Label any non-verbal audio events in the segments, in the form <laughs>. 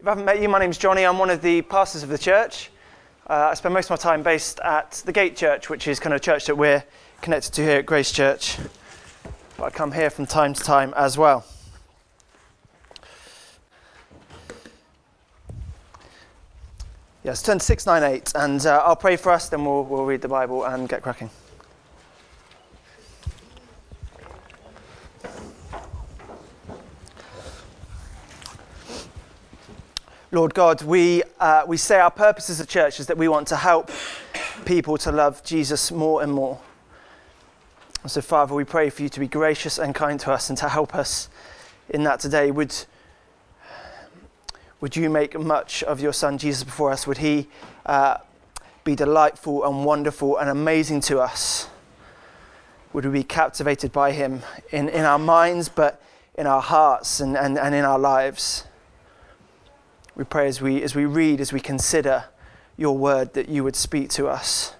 If I haven't met you, my name's Johnny. I'm one of the pastors of the church. Uh, I spend most of my time based at the Gate Church, which is kind of a church that we're connected to here at Grace Church. But I come here from time to time as well. Yes, turn to 698, and uh, I'll pray for us, then we'll, we'll read the Bible and get cracking. Lord God, we, uh, we say our purpose as a church is that we want to help people to love Jesus more and more. And so, Father, we pray for you to be gracious and kind to us and to help us in that today. Would, would you make much of your Son Jesus before us? Would he uh, be delightful and wonderful and amazing to us? Would we be captivated by him in, in our minds, but in our hearts and, and, and in our lives? We pray as we, as we read, as we consider your word, that you would speak to us.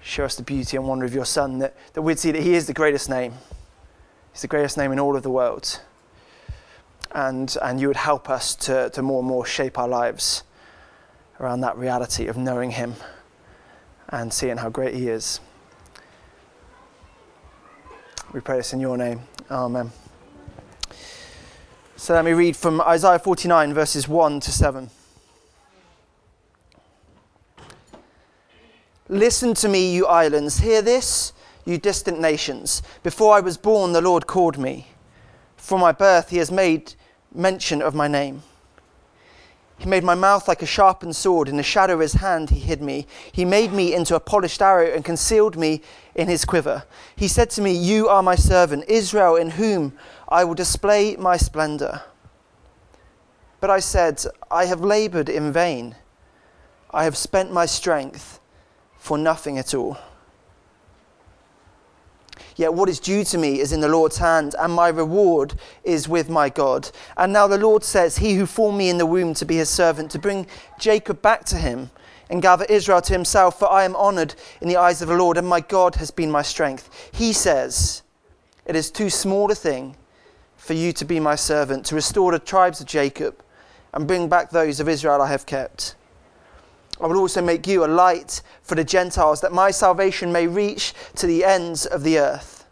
Show us the beauty and wonder of your Son, that, that we'd see that he is the greatest name. He's the greatest name in all of the world. And, and you would help us to, to more and more shape our lives around that reality of knowing him and seeing how great he is. We pray this in your name. Amen. So let me read from Isaiah 49, verses 1 to 7. Listen to me, you islands. Hear this, you distant nations. Before I was born, the Lord called me. From my birth, he has made mention of my name. He made my mouth like a sharpened sword. In the shadow of his hand, he hid me. He made me into a polished arrow and concealed me in his quiver. He said to me, You are my servant, Israel, in whom I will display my splendor. But I said, I have labored in vain. I have spent my strength for nothing at all. Yet what is due to me is in the Lord's hand, and my reward is with my God. And now the Lord says, He who formed me in the womb to be his servant, to bring Jacob back to him and gather Israel to himself, for I am honored in the eyes of the Lord, and my God has been my strength. He says, It is too small a thing for you to be my servant, to restore the tribes of Jacob and bring back those of Israel I have kept. I will also make you a light for the Gentiles, that my salvation may reach to the ends of the earth.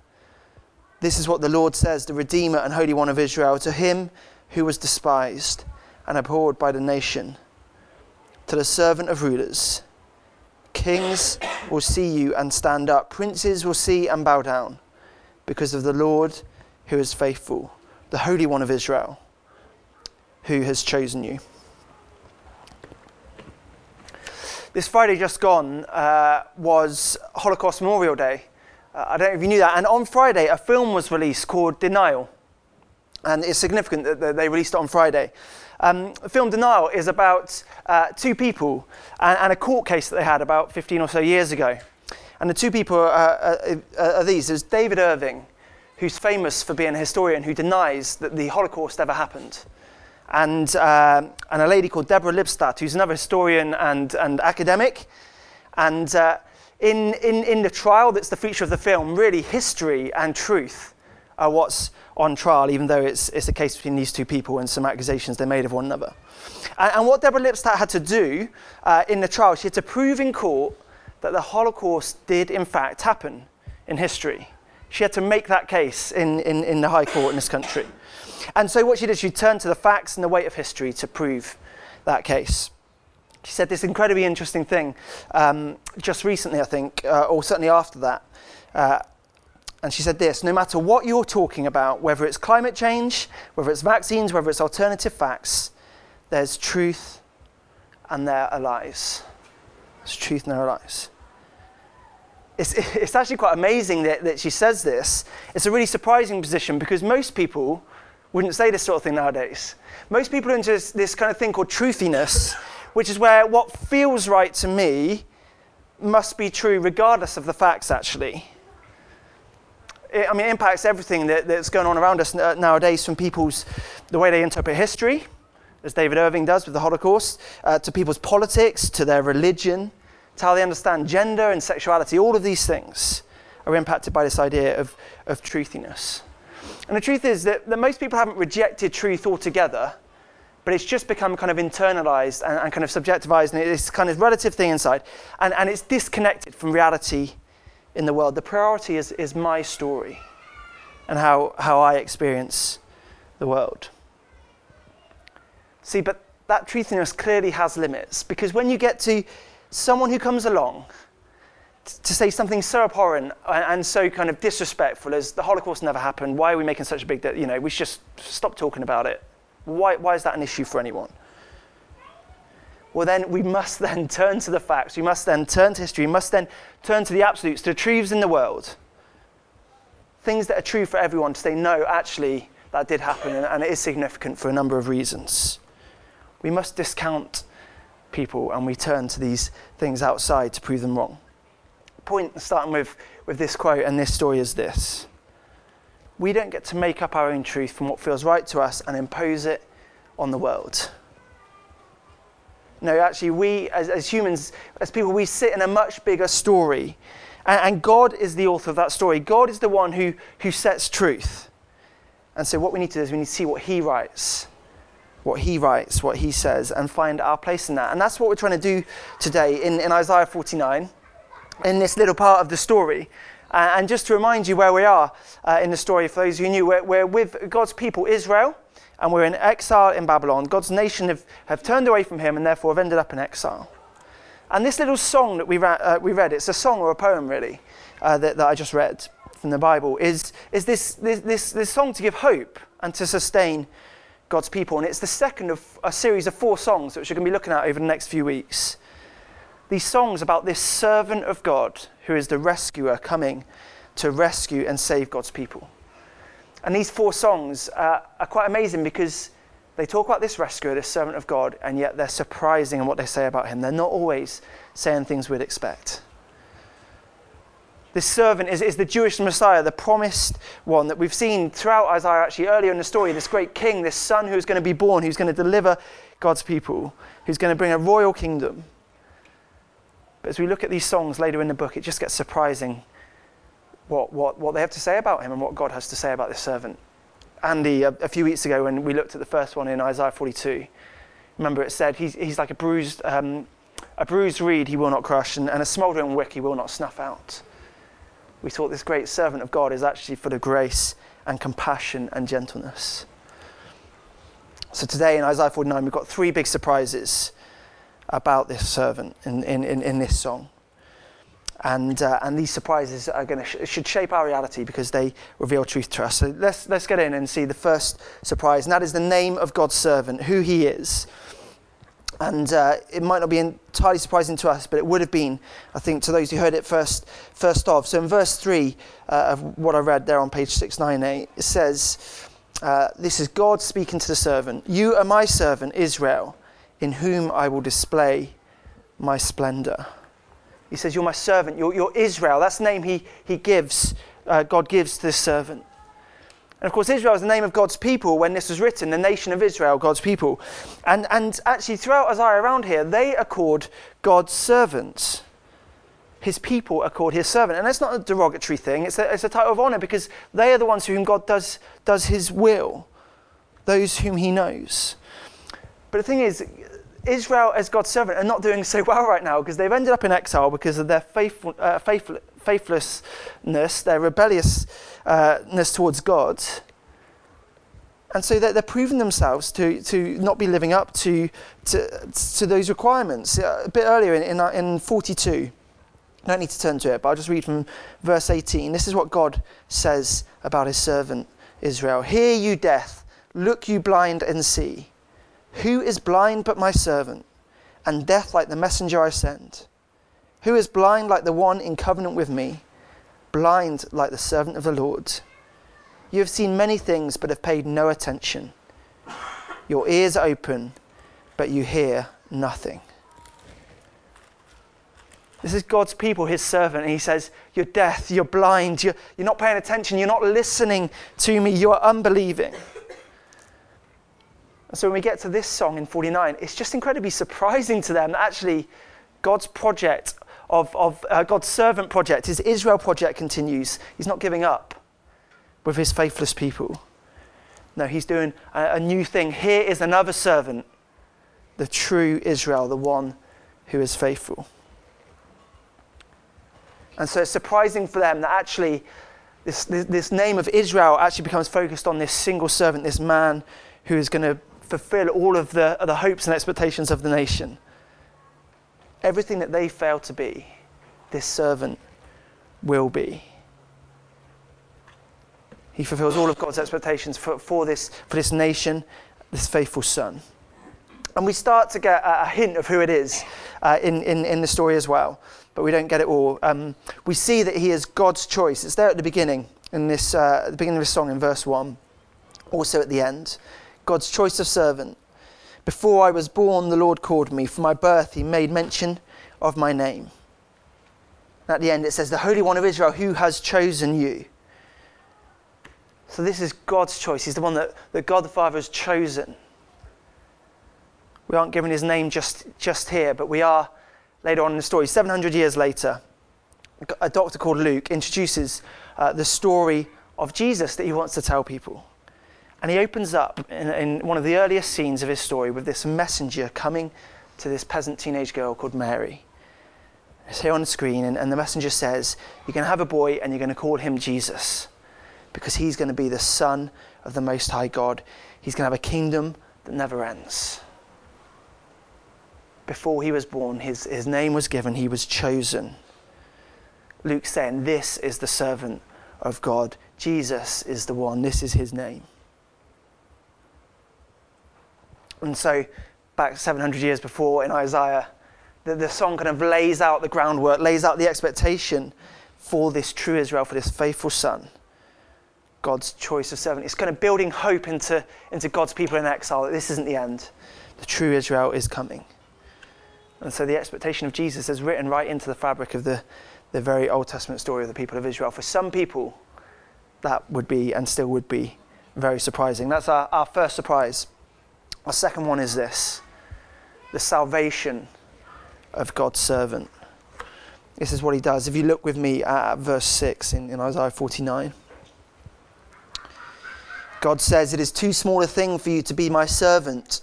This is what the Lord says, the Redeemer and Holy One of Israel, to him who was despised and abhorred by the nation, to the servant of rulers. Kings will see you and stand up, princes will see and bow down, because of the Lord who is faithful the Holy One of Israel, who has chosen you. This Friday just gone uh, was Holocaust Memorial Day. Uh, I don't know if you knew that. And on Friday, a film was released called Denial. And it's significant that they released it on Friday. Um, film Denial is about uh, two people and, and, a court case that they had about 15 or so years ago. And the two people are, are, are these. There's David Irving, who's famous for being a historian who denies that the Holocaust ever happened. And, uh, and a lady called Deborah Lipstadt, who's another historian and, and academic. And uh, in, in, in the trial that's the feature of the film, really history and truth are what's on trial, even though it's, it's a case between these two people and some accusations they made of one another. And, and what Deborah Lipstadt had to do uh, in the trial, she had to prove in court that the Holocaust did in fact happen in history. She had to make that case in, in, in the High Court in this country. And so what she did, she turned to the facts and the weight of history to prove that case. She said this incredibly interesting thing um, just recently, I think, uh, or certainly after that. Uh, and she said this no matter what you're talking about, whether it's climate change, whether it's vaccines, whether it's alternative facts, there's truth and there are lies. There's truth and there are lies it's, <laughs> it's actually quite amazing that, that she says this. It's a really surprising position because most people wouldn't say this sort of thing nowadays. Most people are into this, this kind of thing called truthiness, which is where what feels right to me must be true regardless of the facts, actually. It, I mean, it impacts everything that, that's going on around us nowadays from people's, the way they interpret history, as David Irving does with the Holocaust, uh, to people's politics, to their religion, how they understand gender and sexuality, all of these things are impacted by this idea of, of truthiness. And the truth is that, that most people haven't rejected truth altogether, but it's just become kind of internalized and, and kind of subjectivized, and it's kind of relative thing inside. And, and it's disconnected from reality in the world. The priority is, is my story and how, how I experience the world. See, but that truthiness clearly has limits because when you get to someone who comes along to say something so abhorrent and so kind of disrespectful as the Holocaust never happened, why are we making such a big deal? You know, we should just stop talking about it. Why, why is that an issue for anyone? Well, then we must <laughs> then turn to the facts. We must then turn to history. We must then turn to the absolutes, to the truths in the world. Things that are true for everyone to say, no, actually, that did happen and, and it is significant for a number of reasons. We must discount people and we turn to these things outside to prove them wrong. Point starting with, with this quote and this story is this we don't get to make up our own truth from what feels right to us and impose it on the world. No, actually, we as, as humans, as people, we sit in a much bigger story. And, and God is the author of that story. God is the one who, who sets truth. And so, what we need to do is we need to see what He writes, what He writes, what He says, and find our place in that. And that's what we're trying to do today in, in Isaiah 49, in this little part of the story. Uh, and just to remind you where we are uh, in the story, for those who knew, we're, we're, with God's people, Israel, and we're in exile in Babylon. God's nation have, have turned away from him and therefore have ended up in exile. And this little song that we, ra- uh, we read, it's a song or a poem really, uh, that, that I just read from the Bible, is, is this, this, this, this song to give hope and to sustain God's people. And it's the second of a series of four songs which we're going to be looking at over the next few weeks these songs about this servant of God who is the rescuer coming to rescue and save God's people. And these four songs uh, are quite amazing because they talk about this rescuer, this servant of God, and yet they're surprising in what they say about him. They're not always saying things we'd expect. This servant is, is the Jewish Messiah, the promised one that we've seen throughout Isaiah, actually earlier in the story. This great king, this son who's going to be born, who's going to deliver God's people, who's going to bring a royal kingdom. But as we look at these songs later in the book, it just gets surprising what, what, what they have to say about him and what God has to say about this servant. Andy, a, a few weeks ago, when we looked at the first one in Isaiah 42, remember it said he's, he's like a bruised, um, a bruised reed he will not crush, and, and a smouldering wick he will not snuff out. We thought this great servant of God is actually full of grace and compassion and gentleness. So today in Isaiah 49, we've got three big surprises about this servant in, in, in, in this song. And, uh, and these surprises are going to sh- should shape our reality because they reveal truth to us. So let's, let's get in and see the first surprise, and that is the name of God's servant, who he is. And uh, it might not be entirely surprising to us, but it would have been, I think, to those who heard it first, first of. So in verse 3 uh, of what I read there on page 698, it says, uh, This is God speaking to the servant. You are my servant, Israel in whom I will display my splendor. He says, You're my servant, you're, you're Israel. That's the name he, he gives, uh, God gives to this servant. And of course, Israel is the name of God's people when this was written, the nation of Israel, God's people. And, and actually, throughout Isaiah around here, they are called God's servants. His people are called his servant. And that's not a derogatory thing, it's a, it's a title of honor because they are the ones whom God does, does his will, those whom he knows. But the thing is, Israel, as God's servant, are not doing so <laughs> well right now because they've ended up in exile because of their faithful, uh, faithful, faithlessness, their rebelliousness towards God. And so they're, proving themselves to, to not be living up to, to, to those requirements. Uh, a bit earlier in, in, in 42, I don't need to turn to it, but I'll just read from verse 18. This is what God says about his servant Israel Hear you, death, look you blind and see. Who is blind but my servant, and deaf like the messenger I send? Who is blind like the one in covenant with me, blind like the servant of the Lord? You have seen many things, but have paid no attention. Your ears are open, but you hear nothing. This is God's people, his servant, and he says, You're deaf, you're blind, you're, you're not paying attention, you're not listening to me, you are unbelieving. And so when we get to this song in 49, it's just incredibly surprising to them that actually God's project of, of uh, God's servant project, his Israel project continues. He's not giving up with his faithless people. No, he's doing a, a new thing. Here is another servant, the true Israel, the one who is faithful. And so it's surprising for them that actually this, this, this, name of Israel actually becomes focused on this single servant, this man who is going to fulfill all of the, the hopes and expectations of the nation. Everything that they fail to be, this servant will be. He fulfills all of God's expectations for, for, this, for this nation, this faithful son. And we start to get a, hint of who it is uh, in, in, in the story as well, but we don't get it all. Um, we see that he is God's choice. It's there at the beginning, in this, uh, at the beginning of this song in verse 1, also at the end. God's choice of servant. Before I was born, the Lord called me. For my birth, he made mention of my name. at the end, it says, The Holy One of Israel, who has chosen you. So this is God's choice. He's the one that, that God the Father has chosen. We aren't given his name just, just here, but we are later on in the story. 700 years later, a doctor called Luke introduces uh, the story of Jesus that he wants to tell people. And he opens up in, in, one of the earliest scenes of his story with this messenger coming to this peasant teenage girl called Mary. It's here on the screen, and, and the messenger says, You're going to have a boy, and you're going to call him Jesus because he's going to be the Son of the Most High God. He's going to have a kingdom that never ends. Before he was born, his, his name was given, he was chosen. Luke saying, This is the servant of God. Jesus is the one, this is his name. And so, back 700 years before in Isaiah, the, the song kind of lays out the groundwork, lays out the expectation for this true Israel, for this faithful son. God's choice of servant. It's kind of building hope into, into God's people in exile that this isn't the end. The true Israel is coming. And so the expectation of Jesus is written right into the fabric of the, the very Old Testament story of the people of Israel. For some people, that would be and still would be very surprising. That's our, our first surprise. Our second one is this the salvation of God's servant. This is what he does. If you look with me at verse 6 in, in Isaiah 49. God says, It is too small a thing for you to be my servant,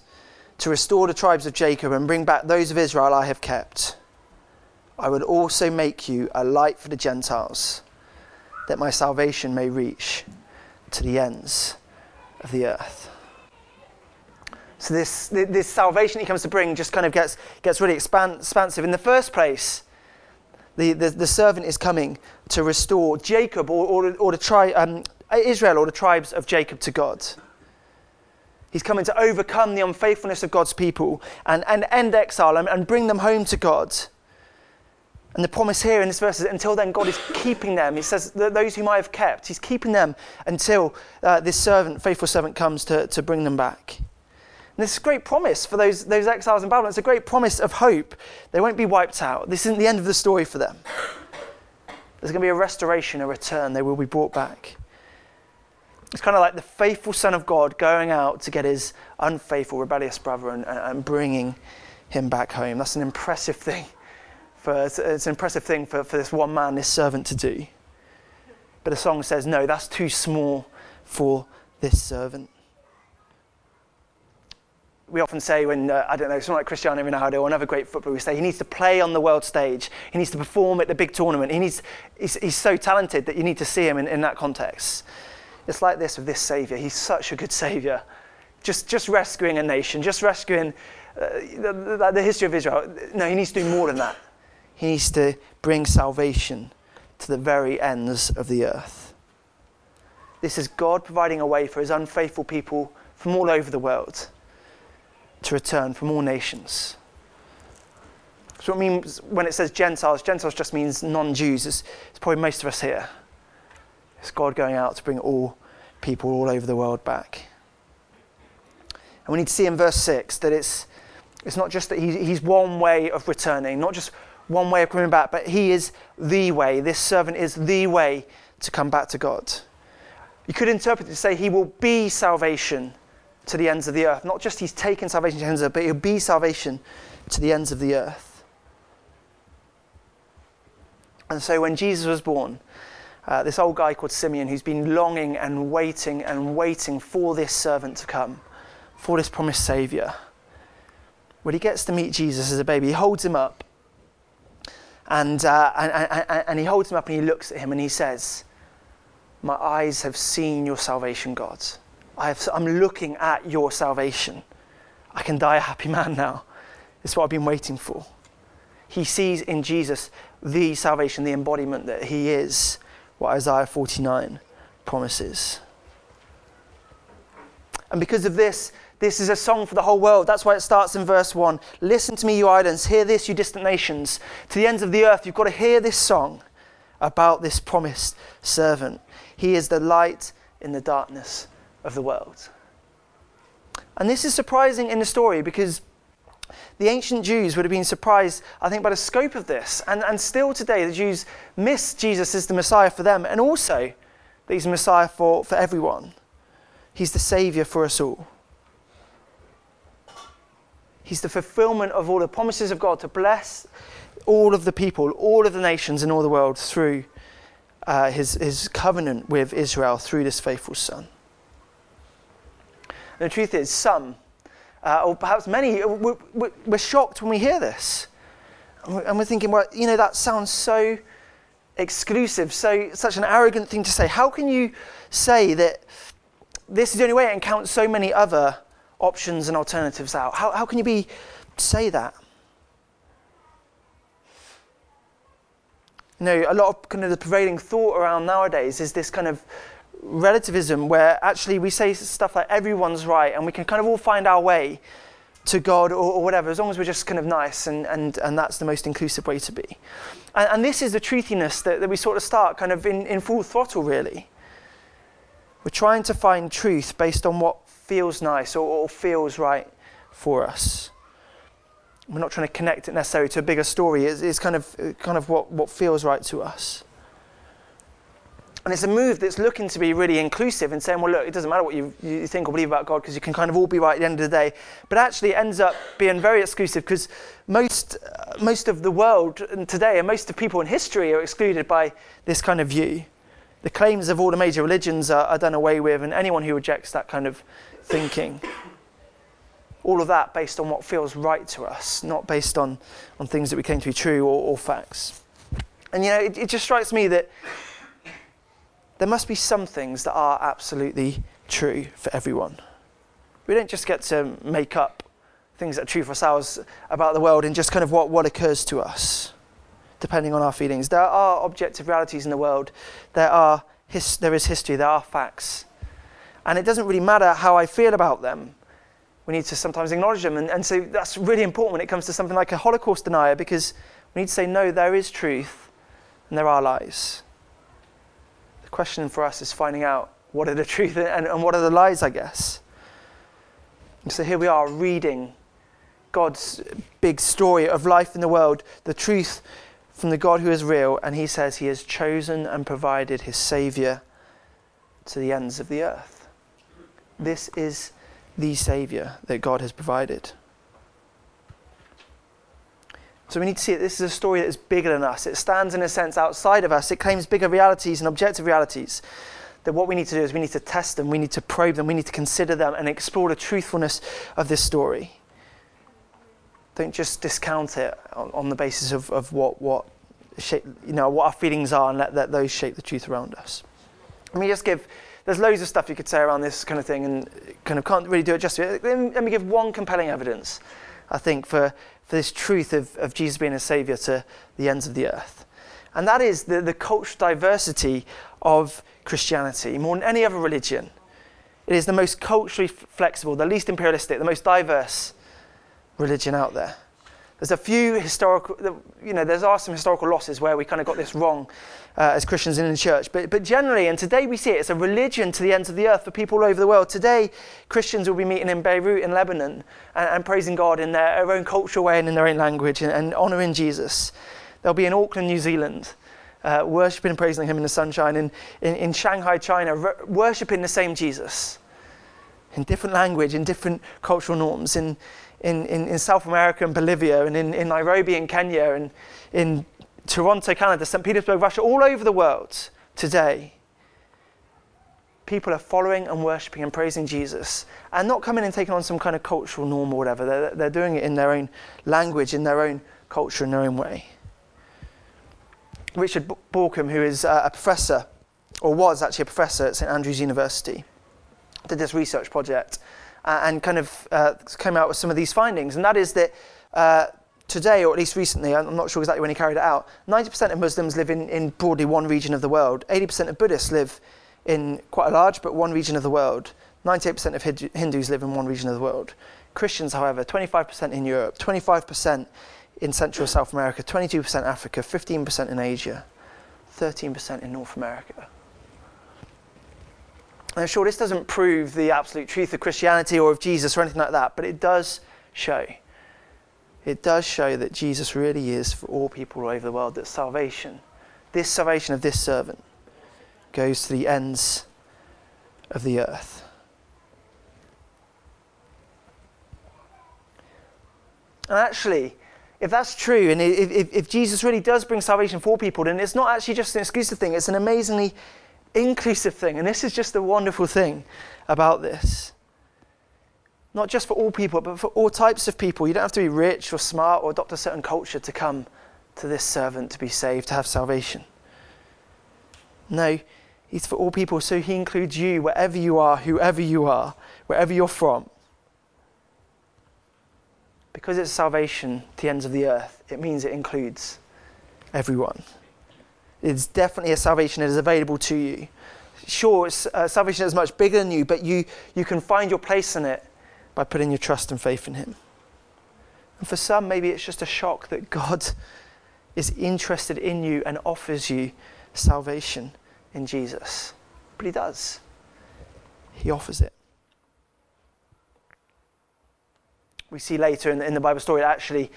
to restore the tribes of Jacob and bring back those of Israel I have kept. I would also make you a light for the Gentiles, that my salvation may reach to the ends of the earth. So, this, this salvation he comes to bring just kind of gets, gets really expansive. In the first place, the, the, the servant is coming to restore Jacob or, or, or um, Israel or the tribes of Jacob to God. He's coming to overcome the unfaithfulness of God's people and, and end exile and, and bring them home to God. And the promise here in this verse is until then, God is keeping them. He says that those whom I have kept, He's keeping them until uh, this servant, faithful servant, comes to, to bring them back. And this is a great promise for those, those exiles in Babylon. It's a great promise of hope. They won't be wiped out. This isn't the end of the story for them. There's going to be a restoration, a return. They will be brought back. It's kind of like the faithful Son of God going out to get his unfaithful, rebellious brother and, and bringing him back home. That's an impressive thing. For, it's, it's an impressive thing for, for this one man, this servant, to do. But the song says, no, that's too small for this servant. We often say when, uh, I don't know, someone like Cristiano Ronaldo or another great footballer, we say he needs to play on the world stage. He needs to perform at the big tournament. He needs, he's, he's so talented that you need to see him in, in that context. It's like this with this Savior. He's such a good Savior. Just, just rescuing a nation, just rescuing uh, the, the, the history of Israel. No, he needs to do more than that. He needs to bring salvation to the very ends of the earth. This is God providing a way for his unfaithful people from all over the world to return from all nations. So it means when it says Gentiles, Gentiles just means non Jews. It's, it's probably most of us here. It's God going out to bring all people all over the world back. And we need to see in verse 6 that it's, it's not just that he, he's one way of returning, not just one way of coming back, but he is the way. This servant is the way to come back to God. You could interpret it to say he will be salvation to the ends of the earth. Not just he's taken salvation to the ends of the earth, but he'll be salvation to the ends of the earth. And so when Jesus was born, uh, this old guy called Simeon who's been longing and waiting and waiting for this servant to come, for this promised Saviour. When he gets to meet Jesus as a baby, he holds him up and, uh, and, and, and he holds him up and he looks at him and he says, My eyes have seen your salvation, God. I I'm looking at your salvation. I can die a happy man now. It's what I've been waiting for. He sees in Jesus the salvation, the embodiment that he is what Isaiah 49 promises. And because of this, this is a song for the whole world. That's why it starts in verse 1. Listen to me, you islands. Hear this, you distant nations. To the ends of the earth, you've got to hear this song about this promised servant. He is the light in the darkness of the world. And this is surprising in the story because the ancient Jews would have been surprised, I think, by the scope of this. And, and still today, the Jews miss Jesus as the Messiah for them and also that he's Messiah for, for everyone. He's the Savior for us all. He's the fulfillment of all the promises of God to bless all of the people, all of the nations in all the world through uh, his, his covenant with Israel through this faithful Son. And the truth is, some uh, or perhaps many, uh, we're, we're, shocked when we hear this. And we're thinking, well, you know, that sounds so exclusive, so such an arrogant thing to say. How can you say that this is the only way and count so many other options and alternatives out? How, how can you be say that? You know, a lot of kind of the prevailing thought around nowadays is this kind of relativism where actually we say stuff like everyone's right and we can kind of all find our way to God or, or whatever, as long as we're just kind of nice and, and, and that's the most inclusive way to be. And, and this is the truthiness that, that we sort of start kind of in, in full throttle, really. We're trying to find truth based on what feels nice or, or feels right for us. We're not trying to connect it necessarily to a bigger story. It's, it's kind of, kind of what, what feels right to us. And it's a move that's looking to be really inclusive and saying, well, look, it doesn't matter what you, you think or believe about God because you can kind of all be right at the end of the day. But actually, it ends up being very exclusive because most, uh, most of the world today and most of people in history are excluded by this kind of view. The claims of all the major religions are, are done away with, and anyone who rejects that kind of thinking. All of that based on what feels right to us, not based on, on things that we claim to be true or, or facts. And you know, it, it just strikes me that there must be some things that are absolutely true for everyone. We don't just get to make up things that are true for ourselves about the world and just kind of what, what occurs to us, depending on our feelings. There are objective realities in the world. There, are his, there is history. There are facts. And it doesn't really matter how I feel about them. We need to sometimes acknowledge them. And, and so that's really important when it comes to something like a Holocaust denier because we need to say, no, there is truth and there are lies. The question for us is finding out what are the truth <laughs> and, and what are the lies, I guess. And so here we are reading God's big story of life in the world, the truth from the God who is real, and he says he has chosen and provided his Saviour to the ends of the earth. This is the Saviour that God has provided. So we need to see that this is a story that is bigger than us. It stands, in a sense, outside of us. It claims bigger realities and objective realities. That what we need to do is we need to test them, we need to probe them, we need to consider them and explore the truthfulness of this story. Don't just discount it on, on the basis of, of what, what, shape, you know, what our feelings are and let, let those shape the truth around us. Let me just give, there's loads of stuff you could say around this kind of thing and kind of can't really do it justice. Let me give one compelling evidence, I think, for for this truth of, of Jesus being a Saviour to the ends of the earth. And that is the, the cultural diversity of Christianity, more than any other religion. It is the most culturally flexible, the least imperialistic, the most diverse religion out there. There's a few historical, you know, there are some historical losses where we kind of got this wrong uh, as Christians in the church. But, but generally, and today we see it, it's a religion to the ends of the earth for people all over the world. Today, Christians will be meeting in Beirut in Lebanon and, and praising God in their, their, own cultural way and in their own language and, and honouring Jesus. They'll be in Auckland, New Zealand. Uh, worshipping and praising Him in the sunshine, in, in, in Shanghai, China, worshipping the same Jesus in different language, in different cultural norms, in, in, in, in South America and Bolivia, and in, in Nairobi and Kenya, and in Toronto, Canada, St. Petersburg, Russia, all over the world, today, people are following and worshipping and praising Jesus and not coming and taking on some kind of cultural norm or whatever. They're, they're doing it in their own language, in their own culture, in their own way. Richard Bauckham, who is a professor, or was actually a professor at St Andrews University, did this research project and kind of uh, came out with some of these findings. And that is that uh, today, or at least recently, I'm not sure exactly when he carried it out, 90% of Muslims live in, in broadly one region of the world. 80% of Buddhists live in quite a large but one region of the world. 98% of Hindus live in one region of the world. Christians, however, 25% in Europe, 25% in Central South America, 22% Africa, 15% in Asia, 13% in North America. Now, sure, this doesn't prove the absolute truth of Christianity or of Jesus or anything like that, but it does show. It does show that Jesus really is for all people all over the world, that salvation, this salvation of this servant, goes to the ends of the earth. And actually, if that's true, and if, if, if, Jesus really does bring salvation for people, then it's not actually just an exclusive thing, it's an amazingly inclusive thing. And this is just the wonderful thing about this. Not just for all people, but for all types of people. You don't have to be rich or smart or adopt a certain culture to come to this servant to be saved, to have salvation. No, he's for all people, so he includes you wherever you are, whoever you are, wherever you're from because it's salvation to the ends of the earth, it means it includes everyone. It's definitely a salvation that is available to you. Sure, uh, salvation is much bigger than you, but you, you can find your place in it by putting your trust and faith in Him. And for some, maybe it's just a shock that God is interested in you and offers you salvation in Jesus. But He does, He offers it. we see later in, in the Bible story, actually,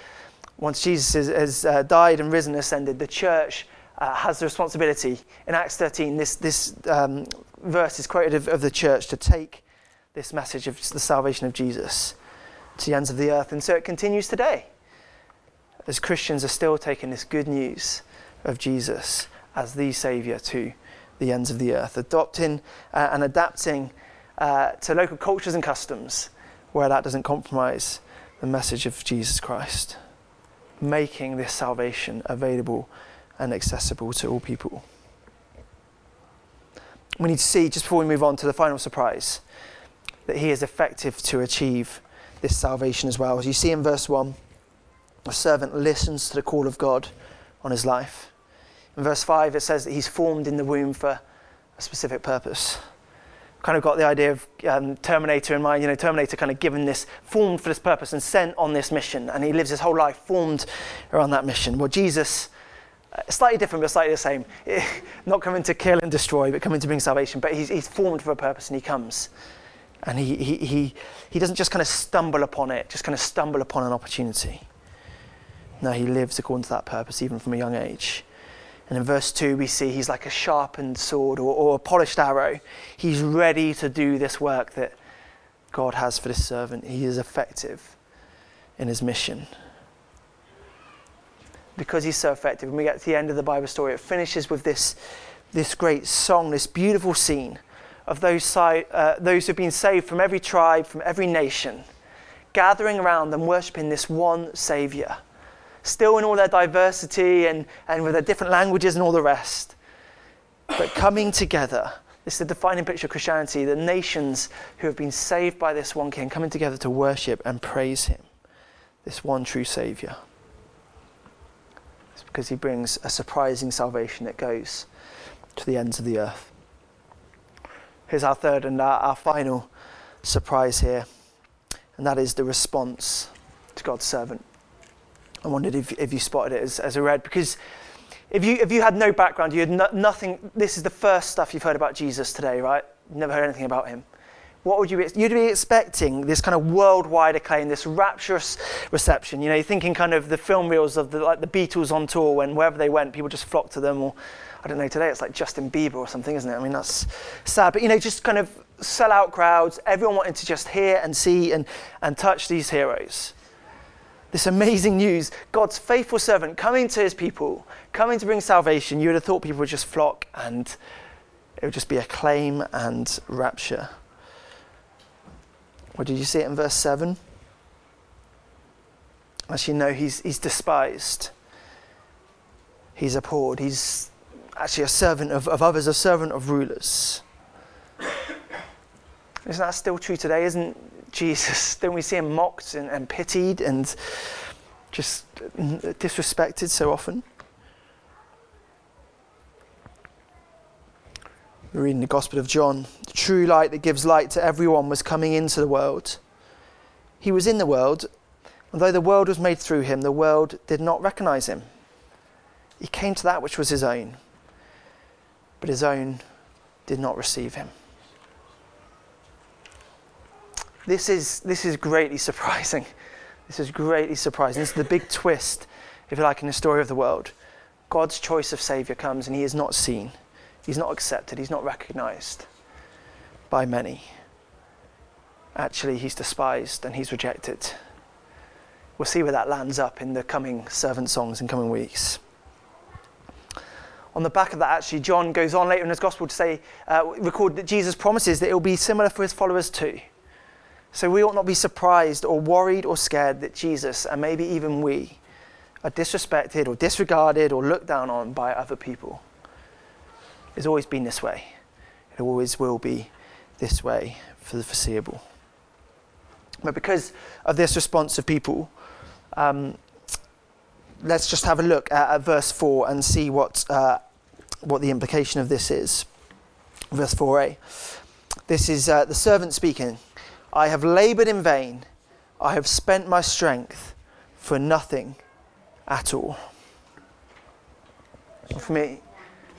once Jesus has, has uh, died and risen and ascended, the church uh, has the responsibility. In Acts 13, this, this um, verse is quoted of, of the church to take this message of the salvation of Jesus to the ends of the earth. And so it continues today as Christians are still taking this good news of Jesus as the Saviour to the ends of the earth, adopting uh, and adapting uh, to local cultures and customs where that doesn't compromise the message of Jesus Christ, making this salvation available and accessible to all people. We need to see, just before we move on to the final surprise, that he is effective to achieve this salvation as well. As you see in verse 1, a servant listens to the call of God on his life. In verse 5, it says that he's formed in the womb for a specific purpose kind of got the idea of um, Terminator in mind. You know, Terminator kind of given this, formed for this purpose and sent on this mission, and he lives his whole life formed around that mission. Well, Jesus, uh, slightly different but slightly the same. <laughs> Not coming to kill and destroy, but coming to bring salvation. But he's, he's formed for a purpose, and he comes, and he, he, he, he doesn't just kind of stumble upon it, just kind of stumble upon an opportunity. No, he lives according to that purpose, even from a young age. And in verse 2, we see he's like a sharpened sword or, or, a polished arrow. He's ready to do this work that God has for this servant. He is effective in his mission. Because he's so effective, when we get to the end of the Bible story, it finishes with this, this great song, this beautiful scene of those, uh, those who've been saved from every tribe, from every nation, gathering around and worshipping this one Saviour still in all their diversity and, and with their different languages and all the rest. But coming together, this is the defining picture of Christianity the nations who have been saved by this one king coming together to worship and praise him, this one true Saviour. It's because he brings a surprising salvation that goes to the ends of the earth. Here's our third and our, our final surprise here, and that is the response to God's servant. I wondered if, if you spotted it as, as I read, because if you, if you had no background, you had no, nothing, this is the first stuff you've heard about Jesus today, right? Never heard anything about him. What would you be, you'd be expecting this kind of worldwide acclaim, this rapturous reception. You know, you're thinking kind of the film reels of the, like the Beatles on tour when wherever they went, people just flocked to them. Or I don't know, today it's like Justin Bieber or something, isn't it? I mean, that's sad. But you know, just kind of sell out crowds, everyone wanting to just hear and see and, and touch these heroes. this amazing news, God's faithful servant coming to his people, coming to bring salvation, you would have thought people would just flock and it would just be acclaim and rapture. Or did you see it in verse 7? Actually, no, he's, he's despised. He's abhorred. He's actually a servant of, of others, a servant of rulers. Isn't that still true today? Isn't Jesus, <laughs> don't we see him mocked and, and pitied and just disrespected so often? We're reading the Gospel of John. The true light that gives light to everyone was coming into the world. He was in the world, and though the world was made through him, the world did not recognize him. He came to that which was his own, but his own did not receive him. This is, this is greatly surprising. This is greatly surprising. This is the big twist, if you like, in the story of the world. God's choice of Saviour comes and he is not seen, he's not accepted, he's not recognized by many. Actually, he's despised and he's rejected. We'll see where that lands up in the coming servant songs in coming weeks. On the back of that, actually, John goes on later in his gospel to say, uh, record that Jesus promises that it will be similar for his followers too. So we ought not be surprised or worried or scared that Jesus, and maybe even we, are disrespected or disregarded or looked down on by other people. It's always been this way. It always will be this way for the foreseeable. But because of this response of people, um, let's just have a look at, at verse 4 and see what, uh, what the implication of this is. Verse 4a. This is uh, the servant speaking. I have labored in vain. I have spent my strength for nothing at all. For me,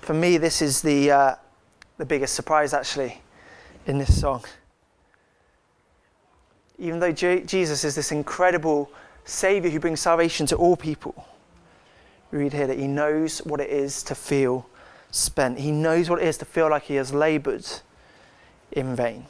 for me, this is the, uh, the biggest surprise actually in this song. Even though Jesus is this incredible Savior who brings salvation to all people, we read here that he knows what it is to feel spent. He knows what it is to feel like he has labored in vain.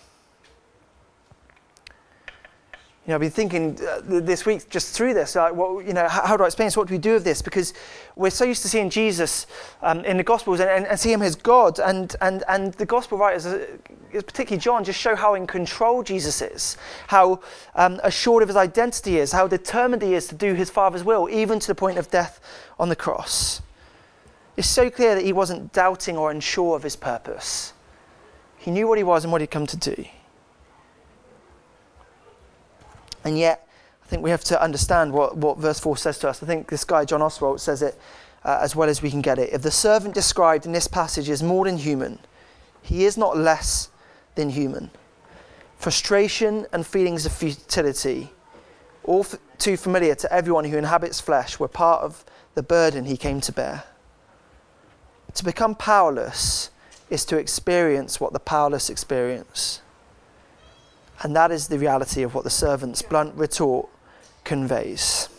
Know, I've been thinking uh, this week just through this, what, you know, how, how, do I explain this? What do we do with this? Because we're so used to seeing Jesus um, in the Gospels and, and, and, see him as God, and, and, and the Gospel writers, uh, particularly John, just show how in control Jesus is, how um, assured of his identity is, how determined he is to do his Father's will, even to the point of death on the cross. It's so clear that he wasn't doubting or unsure of his purpose. He knew what he was and what he'd come to do. And yet, I think we have to understand what, what verse 4 says to us. I think this guy, John Oswalt, says it uh, as well as we can get it. If the servant described in this passage is more than human, he is not less than human. Frustration and feelings of futility, all f- too familiar to everyone who inhabits flesh, were part of the burden he came to bear. To become powerless is to experience what the powerless experience. And that is the reality of what the servant's blunt retort conveys.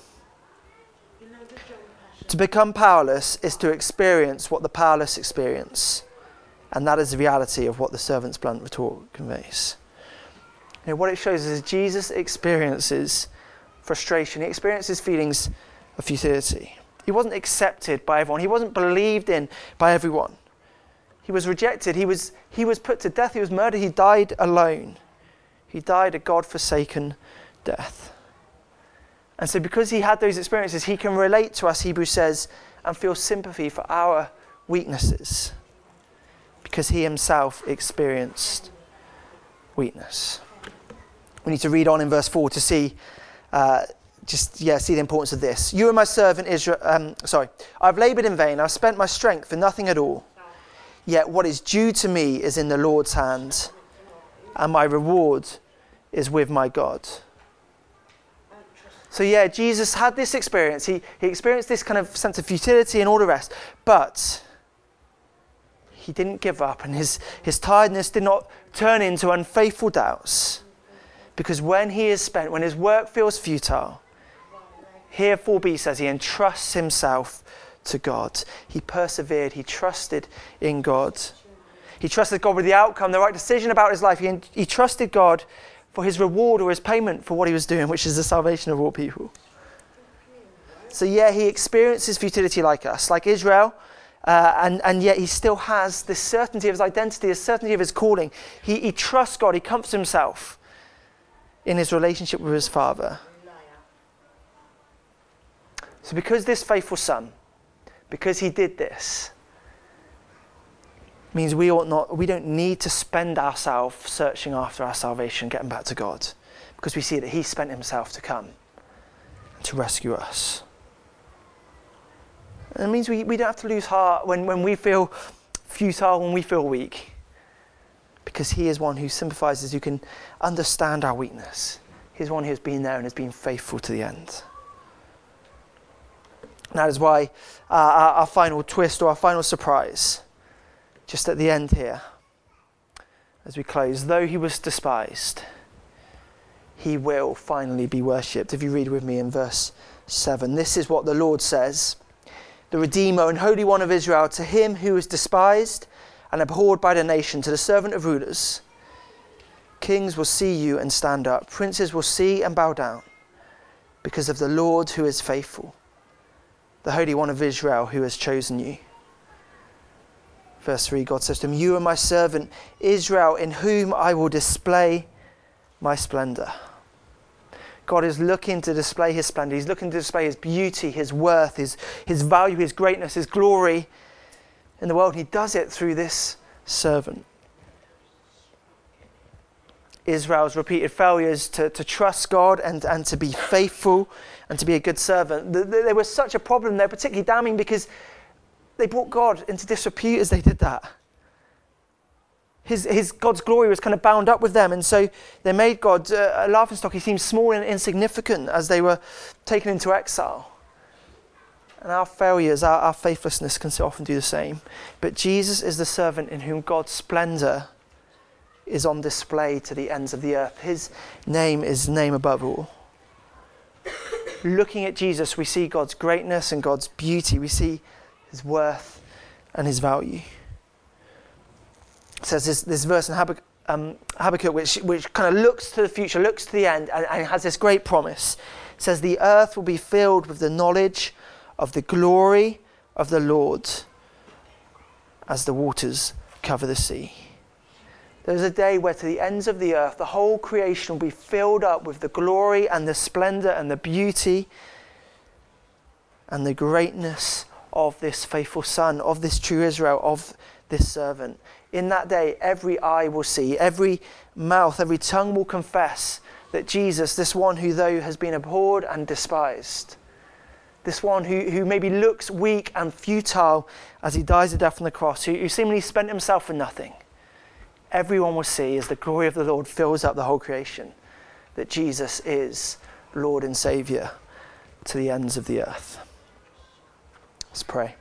To become powerless is to experience what the powerless experience. And that is the reality of what the servant's blunt retort conveys. You know, what it shows is Jesus experiences frustration, he experiences feelings of futility. He wasn't accepted by everyone, he wasn't believed in by everyone. He was rejected, he was, he was put to death, he was murdered, he died alone. He died a God forsaken death. And so, because he had those experiences, he can relate to us, Hebrews says, and feel sympathy for our weaknesses because he himself experienced weakness. We need to read on in verse 4 to see. Uh, just yeah, see the importance of this. You are my servant Israel. Um, sorry, I've laboured in vain. I've spent my strength for nothing at all. Yet what is due to me is in the Lord's hand, and my reward is with my God. So, yeah, Jesus had this experience. He, he experienced this kind of sense of futility and all the rest. But he didn't give up, and his, his tiredness did not turn into unfaithful doubts. Because when he is spent, when his work feels futile, here 4b says he entrusts himself to God. He persevered, he trusted in God. He trusted God with the outcome, the right decision about his life. He, he trusted God for his reward or his payment for what he was doing, which is the salvation of all people. So, yeah, he experiences futility like us, like Israel, uh, and, and yet he still has this certainty of his identity, the certainty of his calling. He, he trusts God, he comforts himself in his relationship with his Father. So, because this faithful son, because he did this, means we ought not, we don't need to spend ourselves searching after our salvation, getting back to God, because we see that he spent himself to come to rescue us. And it means we, we don't have to lose heart when, when we feel futile, when we feel weak, because he is one who sympathizes, who can understand our weakness. He's one who has been there and has been faithful to the end. That is why uh, our, our final twist or our final surprise, just at the end here, as we close, though he was despised, he will finally be worshipped. If you read with me in verse 7, this is what the Lord says The Redeemer and Holy One of Israel, to him who is despised and abhorred by the nation, to the servant of rulers. Kings will see you and stand up, princes will see and bow down, because of the Lord who is faithful the Holy One of Israel who has chosen you. Verse 3 God says to him, You are my servant, Israel, in whom I will display my splendor. God is looking to display his splendor. He's looking to display his beauty, his worth, his, his value, his greatness, his glory in the world. He does it through this servant. Israel's repeated failures to, to trust God and, and to be faithful and to be a good servant. There was such a problem there, particularly damning because they brought God into disrepute as they did that. His, his God's glory was kind of bound up with them, and so they made God uh, a laughingstock. He seemed small and insignificant as they were taken into exile. And our failures, our, our faithlessness can so often do the same. But Jesus is the servant in whom God's splendor is on display to the ends of the earth. His name is name above all. Looking at Jesus, we see God's greatness and God's beauty. We see his worth and his value. It says this, this verse in Habakkuk, um, Habakkuk which, which kind of looks to the future, looks to the end, and, and has this great promise. It says, The earth will be filled with the knowledge of the glory of the Lord as the waters cover the sea. There's a day where to the ends of the earth, the whole creation will be filled up with the glory and the splendor and the beauty and the greatness of this faithful Son, of this true Israel, of this servant. In that day, every eye will see, every mouth, every tongue will confess that Jesus, this one who, though has been abhorred and despised, this one who, who maybe looks weak and futile as he dies a death on the cross, who, who seemingly spent himself for nothing, everyone will see as the glory of the Lord fills up the whole creation that Jesus is Lord and Saviour to the ends of the earth. Let's pray.